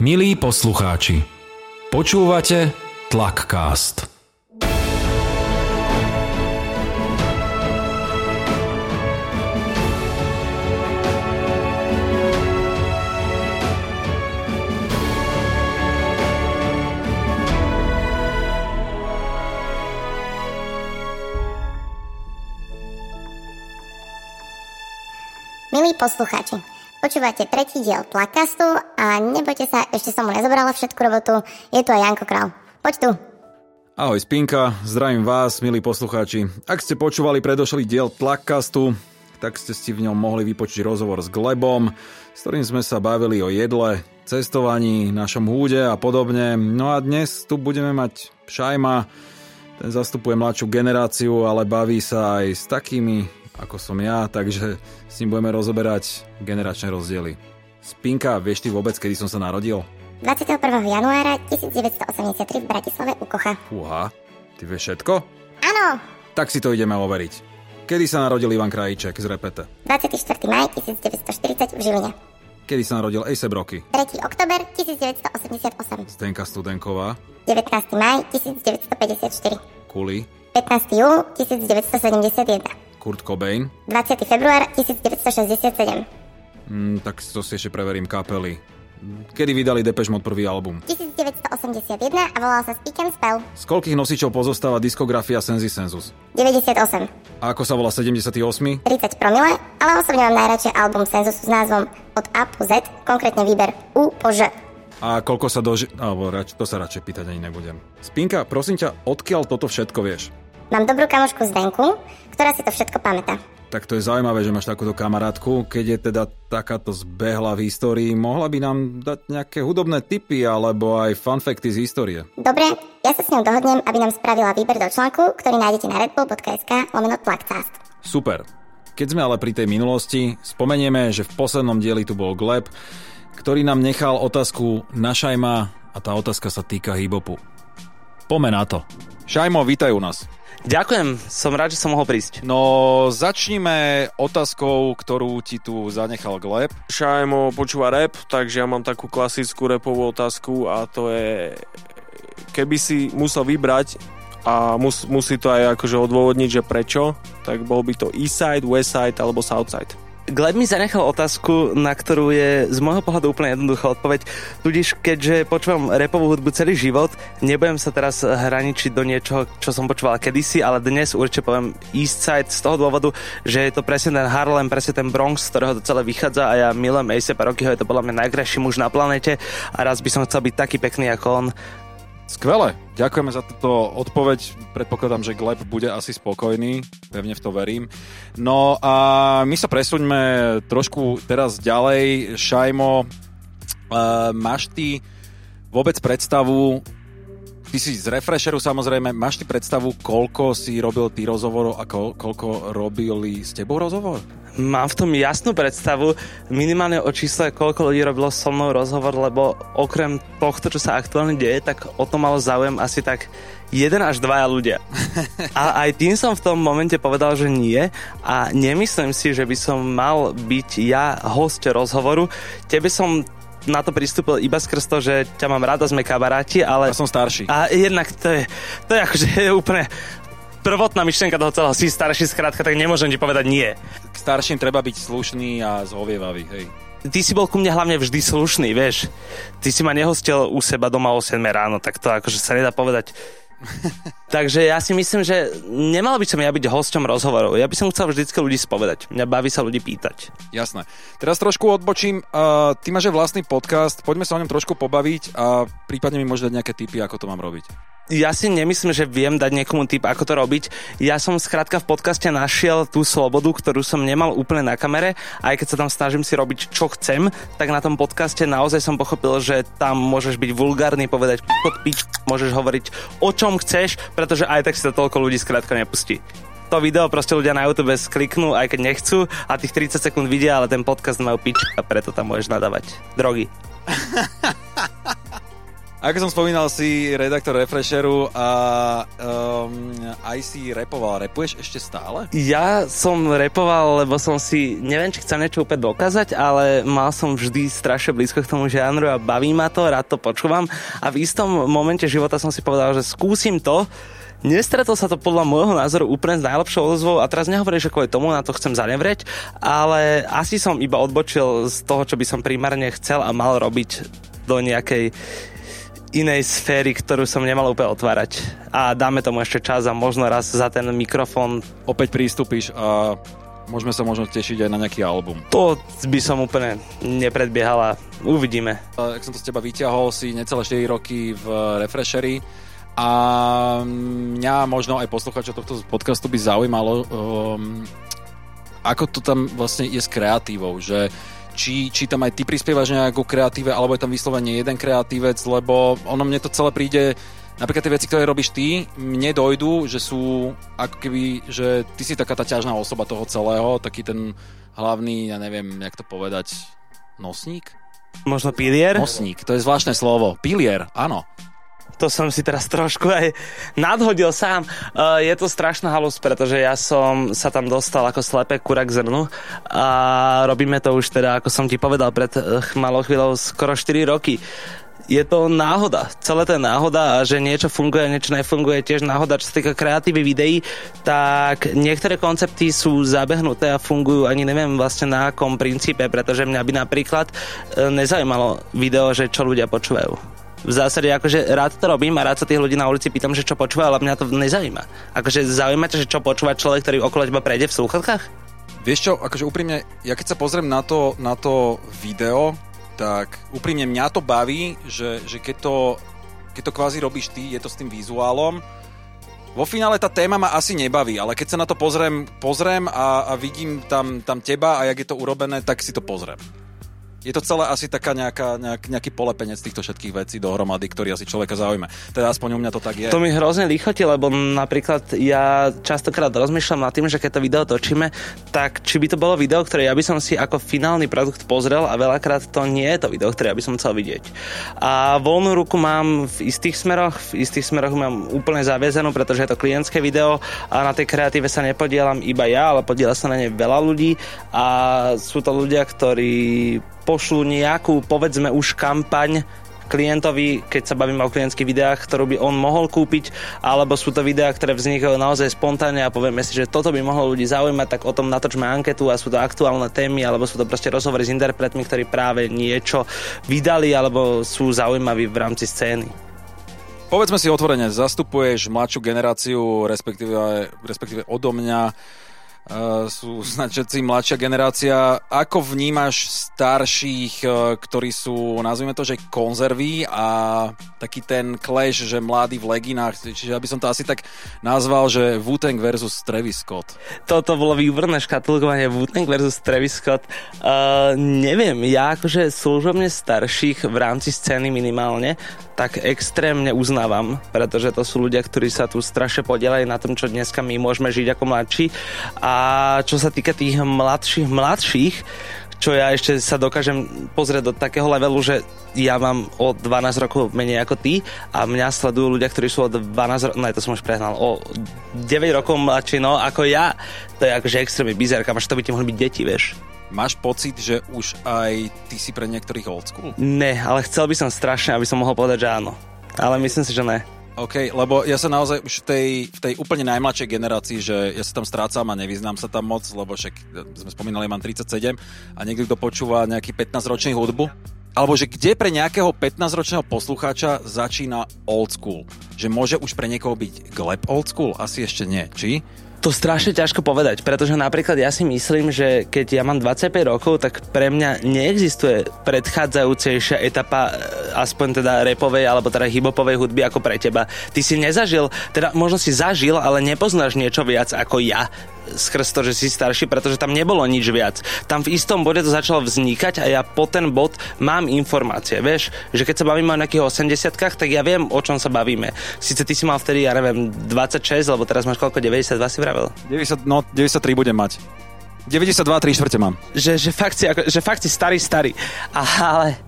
Milí poslucháči, počúvate Tlakcast. Milí poslucháči, počúvate tretí diel Plakastu a nebojte sa, ešte som mu nezobrala všetku robotu, je tu aj Janko Král. Poď tu. Ahoj Spinka, zdravím vás, milí poslucháči. Ak ste počúvali predošlý diel Tlakkastu, tak ste si v ňom mohli vypočuť rozhovor s Glebom, s ktorým sme sa bavili o jedle, cestovaní, našom húde a podobne. No a dnes tu budeme mať Šajma, ten zastupuje mladšiu generáciu, ale baví sa aj s takými ako som ja, takže s ním budeme rozoberať generačné rozdiely. Spinka, vieš ty vôbec, kedy som sa narodil? 21. januára 1983 v Bratislave u Kocha. Fúha, ty vieš všetko? Áno, Tak si to ideme overiť. Kedy sa narodil Ivan Krajíček z Repete? 24. maj 1940 v Žiline. Kedy sa narodil Ejseb Roky? 3. oktober 1988. Stenka Studenková? 19. maj 1954. Kuli? 15. júl 1971. Kurt Cobain? 20. február 1967. Mm, tak to si ešte preverím kapely. Kedy vydali Depeche Mode prvý album? 1981 a volal sa Speak and Spell. Z koľkých nosičov pozostáva diskografia Sensi Sensus? 98. A ako sa volá 78? 30 promile, ale osobne mám najradšej album Sensus s názvom Od A po Z, konkrétne výber U po Ž. A koľko sa doži... Alebo rač... to sa radšej pýtať ani nebudem. Spinka, prosím ťa, odkiaľ toto všetko vieš? Mám dobrú kamošku Zdenku, ktorá si to všetko pamätá. Tak to je zaujímavé, že máš takúto kamarátku. Keď je teda takáto zbehla v histórii, mohla by nám dať nejaké hudobné tipy alebo aj fun facty z histórie. Dobre, ja sa s ňou dohodnem, aby nám spravila výber do článku, ktorý nájdete na redbull.sk lomeno Plakcast. Super. Keď sme ale pri tej minulosti, spomenieme, že v poslednom dieli tu bol Gleb, ktorý nám nechal otázku na Šajma a tá otázka sa týka hibopu. Pome na to. Šajmo, vítaj u nás. Ďakujem, som rád, že som mohol prísť. No, začníme otázkou, ktorú ti tu zanechal Gleb. Šajmo počúva rap, takže ja mám takú klasickú repovú otázku a to je, keby si musel vybrať a mus, musí to aj akože odôvodniť, že prečo, tak bol by to Eastside, Westside alebo Southside. Gleb mi zanechal otázku, na ktorú je z môjho pohľadu úplne jednoduchá odpoveď. Tudíž, keďže počúvam repovú hudbu celý život, nebudem sa teraz hraničiť do niečoho, čo som počúval kedysi, ale dnes určite poviem Eastside z toho dôvodu, že je to presne ten Harlem, presne ten Bronx, z ktorého to celé vychádza a ja milujem A$AP Rockyho, je to podľa mňa najkrajší muž na planete a raz by som chcel byť taký pekný ako on. Skvelé, ďakujeme za túto odpoveď. Predpokladám, že Gleb bude asi spokojný, pevne v to verím. No a my sa presuňme trošku teraz ďalej. Šajmo, uh, máš ty vôbec predstavu, ty si z Refresheru samozrejme, máš ty predstavu, koľko si robil ty rozhovorov a ko- koľko robili s tebou rozhovor? Mám v tom jasnú predstavu, minimálne o čísle, koľko ľudí robilo so mnou rozhovor, lebo okrem tohto, čo sa aktuálne deje, tak o to malo záujem asi tak jeden až dvaja ľudia. A aj tým som v tom momente povedal, že nie a nemyslím si, že by som mal byť ja host rozhovoru. Tebe som na to pristúpil iba skrz to, že ťa mám rada, sme kamaráti, ale... Ja som starší. A jednak to je, to je akože úplne prvotná myšlienka toho celého. Si starší skrátka, tak nemôžem ti povedať nie. K starším treba byť slušný a zhovievavý, hej. Ty si bol ku mne hlavne vždy slušný, vieš. Ty si ma nehostil u seba doma o 7 ráno, tak to akože sa nedá povedať. Takže ja si myslím, že nemal by som ja byť hosťom rozhovorov. Ja by som chcel vždycky ľudí spovedať. Mňa baví sa ľudí pýtať. Jasné. Teraz trošku odbočím. Uh, ty máš vlastný podcast, poďme sa o ňom trošku pobaviť a prípadne mi môžeš dať nejaké tipy, ako to mám robiť. Ja si nemyslím, že viem dať niekomu tip, ako to robiť. Ja som skrátka v podcaste našiel tú slobodu, ktorú som nemal úplne na kamere. Aj keď sa tam snažím si robiť, čo chcem, tak na tom podcaste naozaj som pochopil, že tam môžeš byť vulgárny, povedať pod pič, môžeš hovoriť o čom chceš, pretože aj tak si to toľko ľudí skrátka nepustí to video proste ľudia na YouTube skliknú, aj keď nechcú a tých 30 sekúnd vidia, ale ten podcast majú pič a preto tam môžeš nadávať drogy. Ako som spomínal, si redaktor Refresheru a um, aj si repoval. Repuješ ešte stále? Ja som repoval, lebo som si, neviem, či chcem niečo úplne dokázať, ale mal som vždy strašne blízko k tomu žánru a baví ma to, rád to počúvam a v istom momente života som si povedal, že skúsim to, Nestretol sa to podľa môjho názoru úplne s najlepšou odozvou a teraz nehovorím, že kvôli tomu na to chcem zanevrieť, ale asi som iba odbočil z toho, čo by som primárne chcel a mal robiť do nejakej inej sféry, ktorú som nemal úplne otvárať. A dáme tomu ešte čas a možno raz za ten mikrofón. Opäť prístupíš a môžeme sa možno tešiť aj na nejaký album. To by som úplne nepredbiehal a uvidíme. Ak som to z teba vyťahol, si necelé 4 roky v Refresheri a mňa možno aj posluchačov tohto podcastu by zaujímalo, um, ako to tam vlastne je s kreatívou, že či, či tam aj ty prispievaš nejakú kreatíve, alebo je tam vyslovene jeden kreatívec, lebo ono mne to celé príde, napríklad tie veci, ktoré robíš ty, mne dojdú, že sú ako keby, že ty si taká tá ťažná osoba toho celého, taký ten hlavný, ja neviem, jak to povedať, nosník? Možno pilier? Nosník, to je zvláštne slovo. Pilier, áno to som si teraz trošku aj nadhodil sám. Uh, je to strašná halus, pretože ja som sa tam dostal ako slepé kura k zrnu a robíme to už teda, ako som ti povedal pred uh, malou chvíľou, skoro 4 roky je to náhoda. Celé to je náhoda a že niečo funguje niečo nefunguje tiež náhoda. Čo sa týka kreatívy videí, tak niektoré koncepty sú zabehnuté a fungujú ani neviem vlastne na akom princípe, pretože mňa by napríklad uh, nezaujímalo video, že čo ľudia počúvajú v zásade akože rád to robím a rád sa tých ľudí na ulici pýtam, že čo počúva, ale mňa to nezaujíma. Akože zaujíma ťa, že čo počúva človek, ktorý okolo teba prejde v slúchatkách? Vieš čo, akože úprimne, ja keď sa pozriem na to, na to video, tak úprimne mňa to baví, že, že keď, to, keď to kvázi robíš ty, je to s tým vizuálom, vo finále tá téma ma asi nebaví, ale keď sa na to pozriem, pozriem a, a vidím tam, tam teba a jak je to urobené, tak si to pozriem je to celé asi taká nejaká, nejak, nejaký polepenec týchto všetkých vecí dohromady, ktorý asi človeka zaujíme. Teda aspoň u mňa to tak je. To mi hrozne lichotí, lebo napríklad ja častokrát rozmýšľam nad tým, že keď to video točíme, tak či by to bolo video, ktoré ja by som si ako finálny produkt pozrel a veľakrát to nie je to video, ktoré ja by som chcel vidieť. A voľnú ruku mám v istých smeroch, v istých smeroch mám úplne zaviazanú, pretože je to klientské video a na tej kreatíve sa nepodielam iba ja, ale podiela sa na nej veľa ľudí a sú to ľudia, ktorí pošlú nejakú, povedzme už kampaň klientovi, keď sa bavíme o klientských videách, ktorú by on mohol kúpiť, alebo sú to videá, ktoré vznikajú naozaj spontánne a povieme si, že toto by mohlo ľudí zaujímať, tak o tom natočme anketu a sú to aktuálne témy, alebo sú to proste rozhovory s interpretmi, ktorí práve niečo vydali alebo sú zaujímaví v rámci scény. Povedzme si otvorene, zastupuješ mladšiu generáciu, respektíve, respektíve odo mňa sú snad všetci mladšia generácia. Ako vnímaš starších, uh, ktorí sú, nazvime to, že konzerví a taký ten clash, že mladí v leginách, čiže aby som to asi tak nazval, že wu versus Travis Scott. Toto bolo výborné škatulkovanie wu versus Travis Scott. Uh, neviem, ja akože služobne starších v rámci scény minimálne tak extrémne uznávam, pretože to sú ľudia, ktorí sa tu strašne podielajú na tom, čo dneska my môžeme žiť ako mladší. A čo sa týka tých mladších, mladších, čo ja ešte sa dokážem pozrieť do takého levelu, že ja mám o 12 rokov menej ako ty a mňa sledujú ľudia, ktorí sú o 12 rokov, no to som už prehnal, o 9 rokov mladší, no ako ja, to je akože extrémne bizar, kam až to by ti mohli byť deti, vieš. Máš pocit, že už aj ty si pre niektorých old school? Ne, ale chcel by som strašne, aby som mohol povedať, že áno. Ale myslím si, že ne. OK, lebo ja sa naozaj už v tej, v tej úplne najmladšej generácii, že ja sa tam strácam a nevyznám sa tam moc, lebo však sme spomínali, mám 37 a niekto, kto počúva nejaký 15-ročný hudbu, alebo že kde pre nejakého 15-ročného poslucháča začína old school? Že môže už pre niekoho byť gleb old school? Asi ešte nie, či? To strašne ťažko povedať, pretože napríklad ja si myslím, že keď ja mám 25 rokov, tak pre mňa neexistuje predchádzajúcejšia etapa e, aspoň teda repovej alebo teda hibopovej hudby ako pre teba. Ty si nezažil, teda možno si zažil, ale nepoznáš niečo viac ako ja skrz to, že si starší, pretože tam nebolo nič viac. Tam v istom bode to začalo vznikať a ja po ten bod mám informácie, vieš, že keď sa bavíme o nejakých 80 tak ja viem, o čom sa bavíme. Sice ty si mal vtedy, ja neviem, 26, lebo teraz máš koľko, 92 si vravel? 90, no, 93 budem mať. 92, 3 štvrte mám. že, že, fakt si, ako, že fakt si starý, starý. Ale,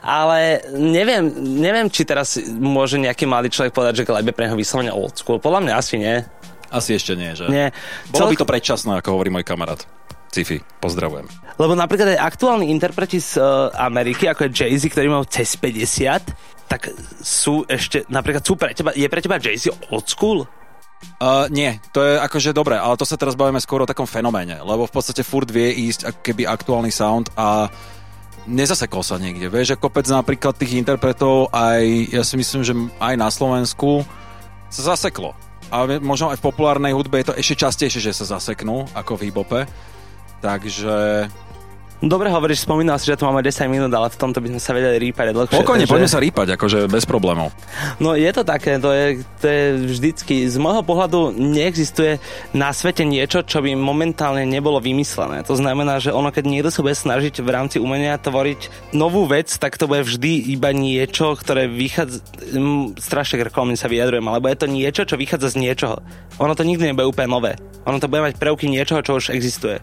ale neviem, neviem, či teraz môže nejaký mladý človek povedať, že Gleb je pre neho vyslovene old school. Podľa mňa asi nie. Asi ešte nie, že? Nie. Bolo by Celko- to predčasné, ako hovorí môj kamarát. Cifi, pozdravujem. Lebo napríklad aj aktuálni interpreti z uh, Ameriky, ako je Jay-Z, ktorý mal cez 50, tak sú ešte, napríklad sú pre teba, je pre teba Jay-Z old school? Uh, nie, to je akože dobré, ale to sa teraz bavíme skôr o takom fenoméne, lebo v podstate furt vie ísť ako keby aktuálny sound a nezasekol sa niekde. Vieš, že kopec napríklad tých interpretov aj, ja si myslím, že aj na Slovensku sa zaseklo. A možno aj v populárnej hudbe je to ešte častejšie, že sa zaseknú, ako v hip-hope. Takže Dobre hovoríš, spomínal si, že tu máme 10 minút, ale v tomto by sme sa vedeli rýpať dlhšie. pokojne, takže- poďme sa rýpať, akože bez problémov. No je to také, to je, to je vždycky, z môjho pohľadu neexistuje na svete niečo, čo by momentálne nebolo vymyslené. To znamená, že ono, keď niekto sa bude snažiť v rámci umenia tvoriť novú vec, tak to bude vždy iba niečo, ktoré vychádza, strašne krkolmi sa vyjadrujem, alebo je to niečo, čo vychádza z niečoho. Ono to nikdy nebude úplne nové. Ono to bude mať prvky niečoho, čo už existuje.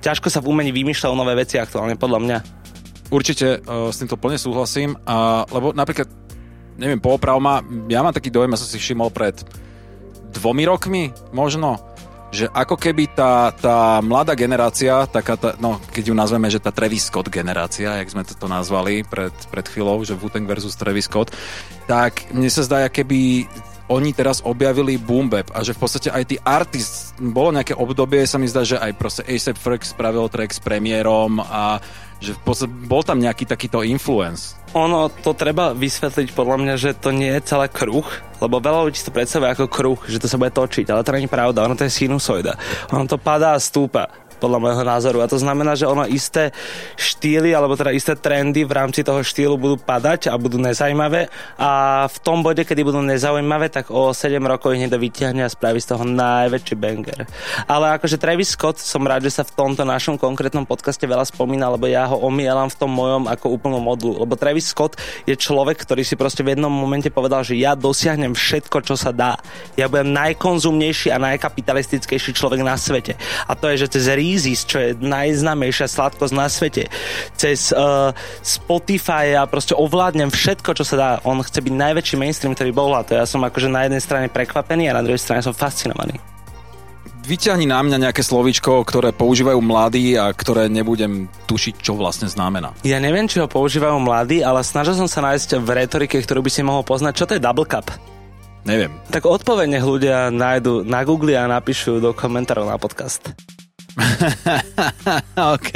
Ťažko sa v umení vymýšľajú nové veci aktuálne, podľa mňa. Určite uh, s týmto plne súhlasím, a, lebo napríklad, neviem, pooprav ja mám taký dojem, ja som si všimol pred dvomi rokmi možno, že ako keby tá, tá mladá generácia, taká tá, no keď ju nazveme, že tá Travis Scott generácia, jak sme to nazvali pred, pred chvíľou, že Wu-Tang versus Travis Scott, tak mne sa zdá, keby oni teraz objavili boom a že v podstate aj tí artist, bolo nejaké obdobie, sa mi zdá, že aj proste A$AP Ferg spravil track s premiérom a že v podstate bol tam nejaký takýto influence. Ono to treba vysvetliť podľa mňa, že to nie je celé kruh, lebo veľa ľudí to predstavuje ako kruh, že to sa bude točiť, ale to je pravda, ono to je sinusoida. Ono to padá a stúpa podľa môjho názoru. A to znamená, že ono isté štýly, alebo teda isté trendy v rámci toho štýlu budú padať a budú nezaujímavé a v tom bode, kedy budú nezaujímavé, tak o 7 rokov ich niekto vyťahne a spraví z toho najväčší banger. Ale akože Travis Scott, som rád, že sa v tomto našom konkrétnom podcaste veľa spomína, lebo ja ho omielam v tom mojom ako úplnú modlu. Lebo Travis Scott je človek, ktorý si proste v jednom momente povedal, že ja dosiahnem všetko, čo sa dá. Ja budem najkonzumnejší a najkapitalistickejší človek na svete. A to je, že cez Reese's, čo je najznámejšia sladkosť na svete, cez uh, Spotify a proste ovládnem všetko, čo sa dá. On chce byť najväčší mainstream, ktorý bol a to ja som akože na jednej strane prekvapený a na druhej strane som fascinovaný. Vyťahni na mňa nejaké slovíčko, ktoré používajú mladí a ktoré nebudem tušiť, čo vlastne znamená. Ja neviem, či ho používajú mladí, ale snažil som sa nájsť v retorike, ktorú by si mohol poznať, čo to je double cup. Neviem. Tak odpoveď nech ľudia nájdu na Google a napíšu do komentárov na podcast. OK.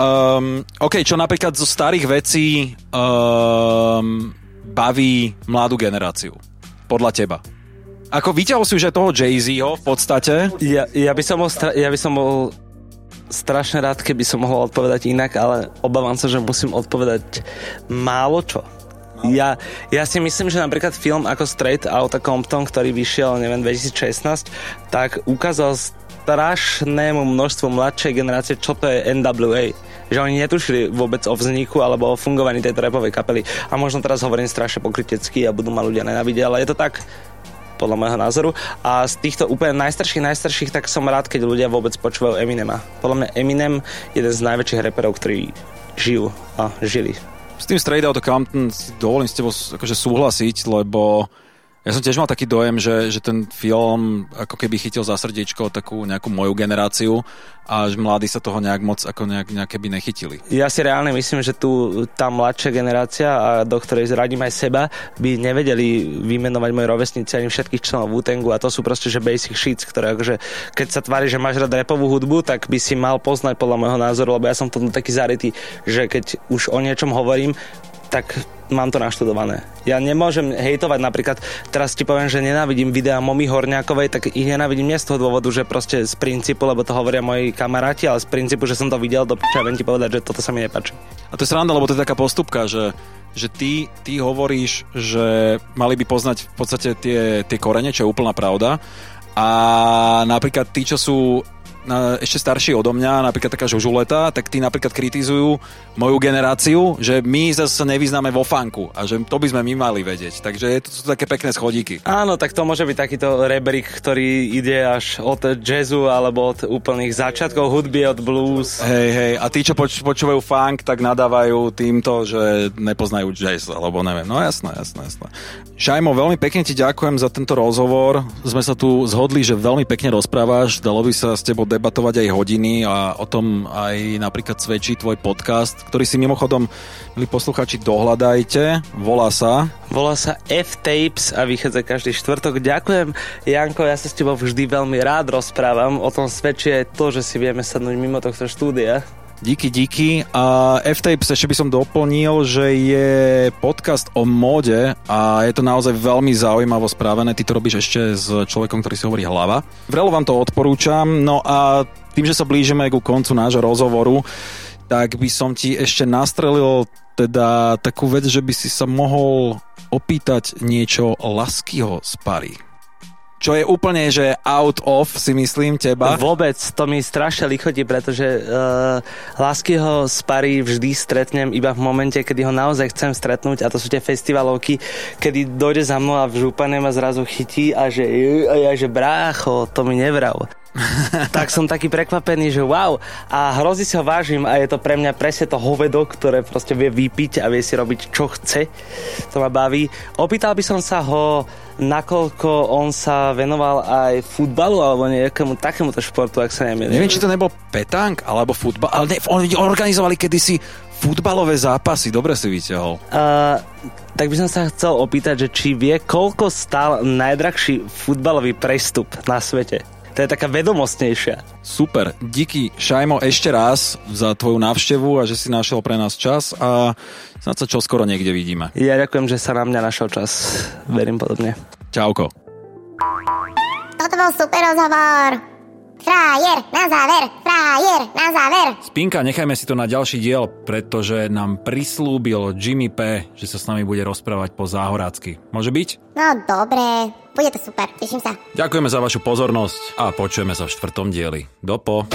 Um, OK, čo napríklad zo starých vecí um, baví mladú generáciu? Podľa teba. Ako vyťahol si už aj toho Jay-Zho v podstate. Ja, ja, by som bol stra- ja by som bol strašne rád, keby som mohol odpovedať inak, ale obávam sa, že musím odpovedať málo čo. Ja, ja si myslím, že napríklad film ako Straight Outta Compton, ktorý vyšiel, neviem, 2016, tak ukázal strašnému množstvu mladšej generácie, čo to je NWA. Že oni netušili vôbec o vzniku alebo o fungovaní tejto repovej kapely. A možno teraz hovorím strašne pokrytecky a budú ma ľudia nenávidieť, ale je to tak podľa môjho názoru. A z týchto úplne najstarších, najstarších, tak som rád, keď ľudia vôbec počúvajú Eminema. Podľa mňa Eminem je jeden z najväčších reperov, ktorí žijú a žili. S tým Straight Outta Compton dovolím s tebou akože súhlasiť, lebo ja som tiež mal taký dojem, že, že ten film ako keby chytil za srdiečko takú nejakú moju generáciu a že mladí sa toho nejak moc ako nejak, nejak keby nechytili. Ja si reálne myslím, že tu tá mladšia generácia, a do ktorej zradím aj seba, by nevedeli vymenovať moji rovesníci ani všetkých členov Wu-Tangu a to sú proste že basic shits, ktoré akože, keď sa tvári, že máš rád repovú hudbu, tak by si mal poznať podľa môjho názoru, lebo ja som v tom taký zarytý, že keď už o niečom hovorím, tak mám to naštudované. Ja nemôžem hejtovať napríklad, teraz ti poviem, že nenávidím videá Momy Horňákovej, tak ich nenávidím nie z toho dôvodu, že proste z princípu, lebo to hovoria moji kamaráti, ale z princípu, že som to videl do piča, viem ti povedať, že toto sa mi nepáči. A to je sranda, lebo to je taká postupka, že, že ty, ty hovoríš, že mali by poznať v podstate tie, tie korene, čo je úplná pravda. A napríklad tí, čo sú ešte starší odo mňa, napríklad taká žužuleta, tak tí napríklad kritizujú moju generáciu, že my zase nevyznáme vo fanku a že to by sme my mali vedieť. Takže to sú také pekné schodíky. Áno, tak to môže byť takýto rebrík, ktorý ide až od jazzu alebo od úplných začiatkov hudby, od blues. Hej, hej, a tí, čo poč- počúvajú funk, tak nadávajú týmto, že nepoznajú jazz, alebo neviem. No jasné, jasné, jasné. Šajmo, veľmi pekne ti ďakujem za tento rozhovor. Sme sa tu zhodli, že veľmi pekne rozprávaš, dalo by sa s tebou debatovať aj hodiny a o tom aj napríklad svedčí tvoj podcast, ktorý si mimochodom, milí posluchači, dohľadajte. Volá sa... Volá sa F-Tapes a vychádza každý štvrtok. Ďakujem, Janko, ja sa s tebou vždy veľmi rád rozprávam. O tom svedčí aj to, že si vieme sadnúť mimo tohto štúdia. Díky, díky. A F-Tapes ešte by som doplnil, že je podcast o móde a je to naozaj veľmi zaujímavo správené. Ty to robíš ešte s človekom, ktorý si hovorí hlava. Vrelo vám to odporúčam. No a tým, že sa blížime ku koncu nášho rozhovoru, tak by som ti ešte nastrelil teda takú vec, že by si sa mohol opýtať niečo Laskyho z Pary čo je úplne, že out of, si myslím, teba. Vôbec, to mi strašne lichotí, pretože uh, lásky ho z Pary vždy stretnem iba v momente, kedy ho naozaj chcem stretnúť a to sú tie festivalovky, kedy dojde za mnou a v žúpane ma zrazu chytí a že, a ja, že brácho, to mi nevrav. tak som taký prekvapený, že wow. A hrozí si ho vážim a je to pre mňa presne to hovedo, ktoré proste vie vypiť a vie si robiť čo chce. To ma baví. Opýtal by som sa ho, nakoľko on sa venoval aj futbalu alebo nejakému takémuto športu, ak sa nemýlim. Neviem, či to nebol petang alebo futbal, ale ne, oni organizovali kedysi futbalové zápasy, dobre si vyťahol. Uh, tak by som sa chcel opýtať, že či vie, koľko stál najdrahší futbalový prestup na svete? To je taká vedomostnejšia. Super. Díky, Šajmo, ešte raz za tvoju návštevu a že si našiel pre nás čas a snad sa čo skoro niekde vidíme. Ja ďakujem, že sa na mňa našiel čas. Verím podobne. Čauko. Toto bol super rozhovor. Frajer, na záver, frajer, na záver. Spinka, nechajme si to na ďalší diel, pretože nám prislúbil Jimmy P, že sa s nami bude rozprávať po záhorácky. Môže byť? No dobre, bude to super, teším sa. Ďakujeme za vašu pozornosť a počujeme sa v štvrtom dieli. Dopo.